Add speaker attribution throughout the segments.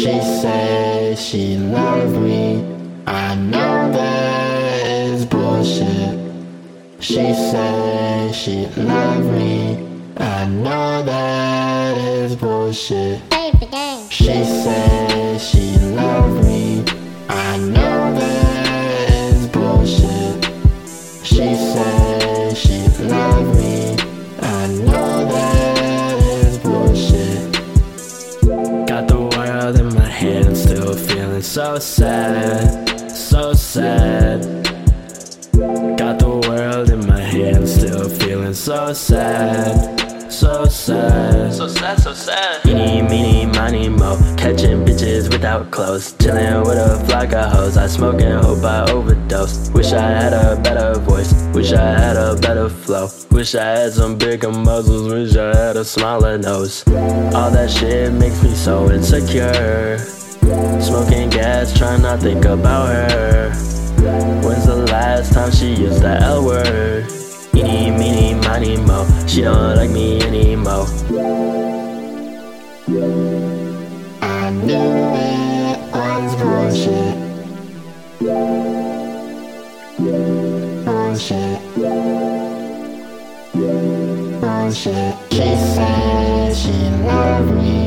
Speaker 1: She said she loved me. I know She said she loved me. I know that is bullshit.
Speaker 2: Play the game.
Speaker 1: She said she loved me. I know that is bullshit. She said she loved me. I know that is bullshit. Got the world in my hand, still feeling so sad, so sad. Got feeling so sad, so sad.
Speaker 3: So sad, so sad.
Speaker 1: Eeny, meeny, miny, mo. Catching bitches without clothes. Chilling with a flock of hoes. I smoke and hope I overdose. Wish I had a better voice. Wish I had a better flow. Wish I had some bigger muscles. Wish I had a smaller nose. All that shit makes me so insecure. Smoking gas, trying not think about her. Mo. She don't like me anymore. I knew it was bullshit. Bullshit. Bullshit. She said she loved me.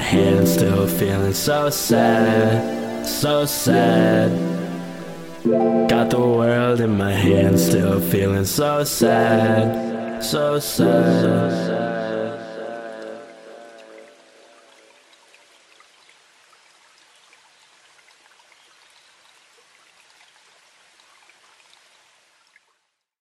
Speaker 1: Hand, still feeling so sad, so sad. Got the world in my hand, still feeling so sad, so sad, so sad.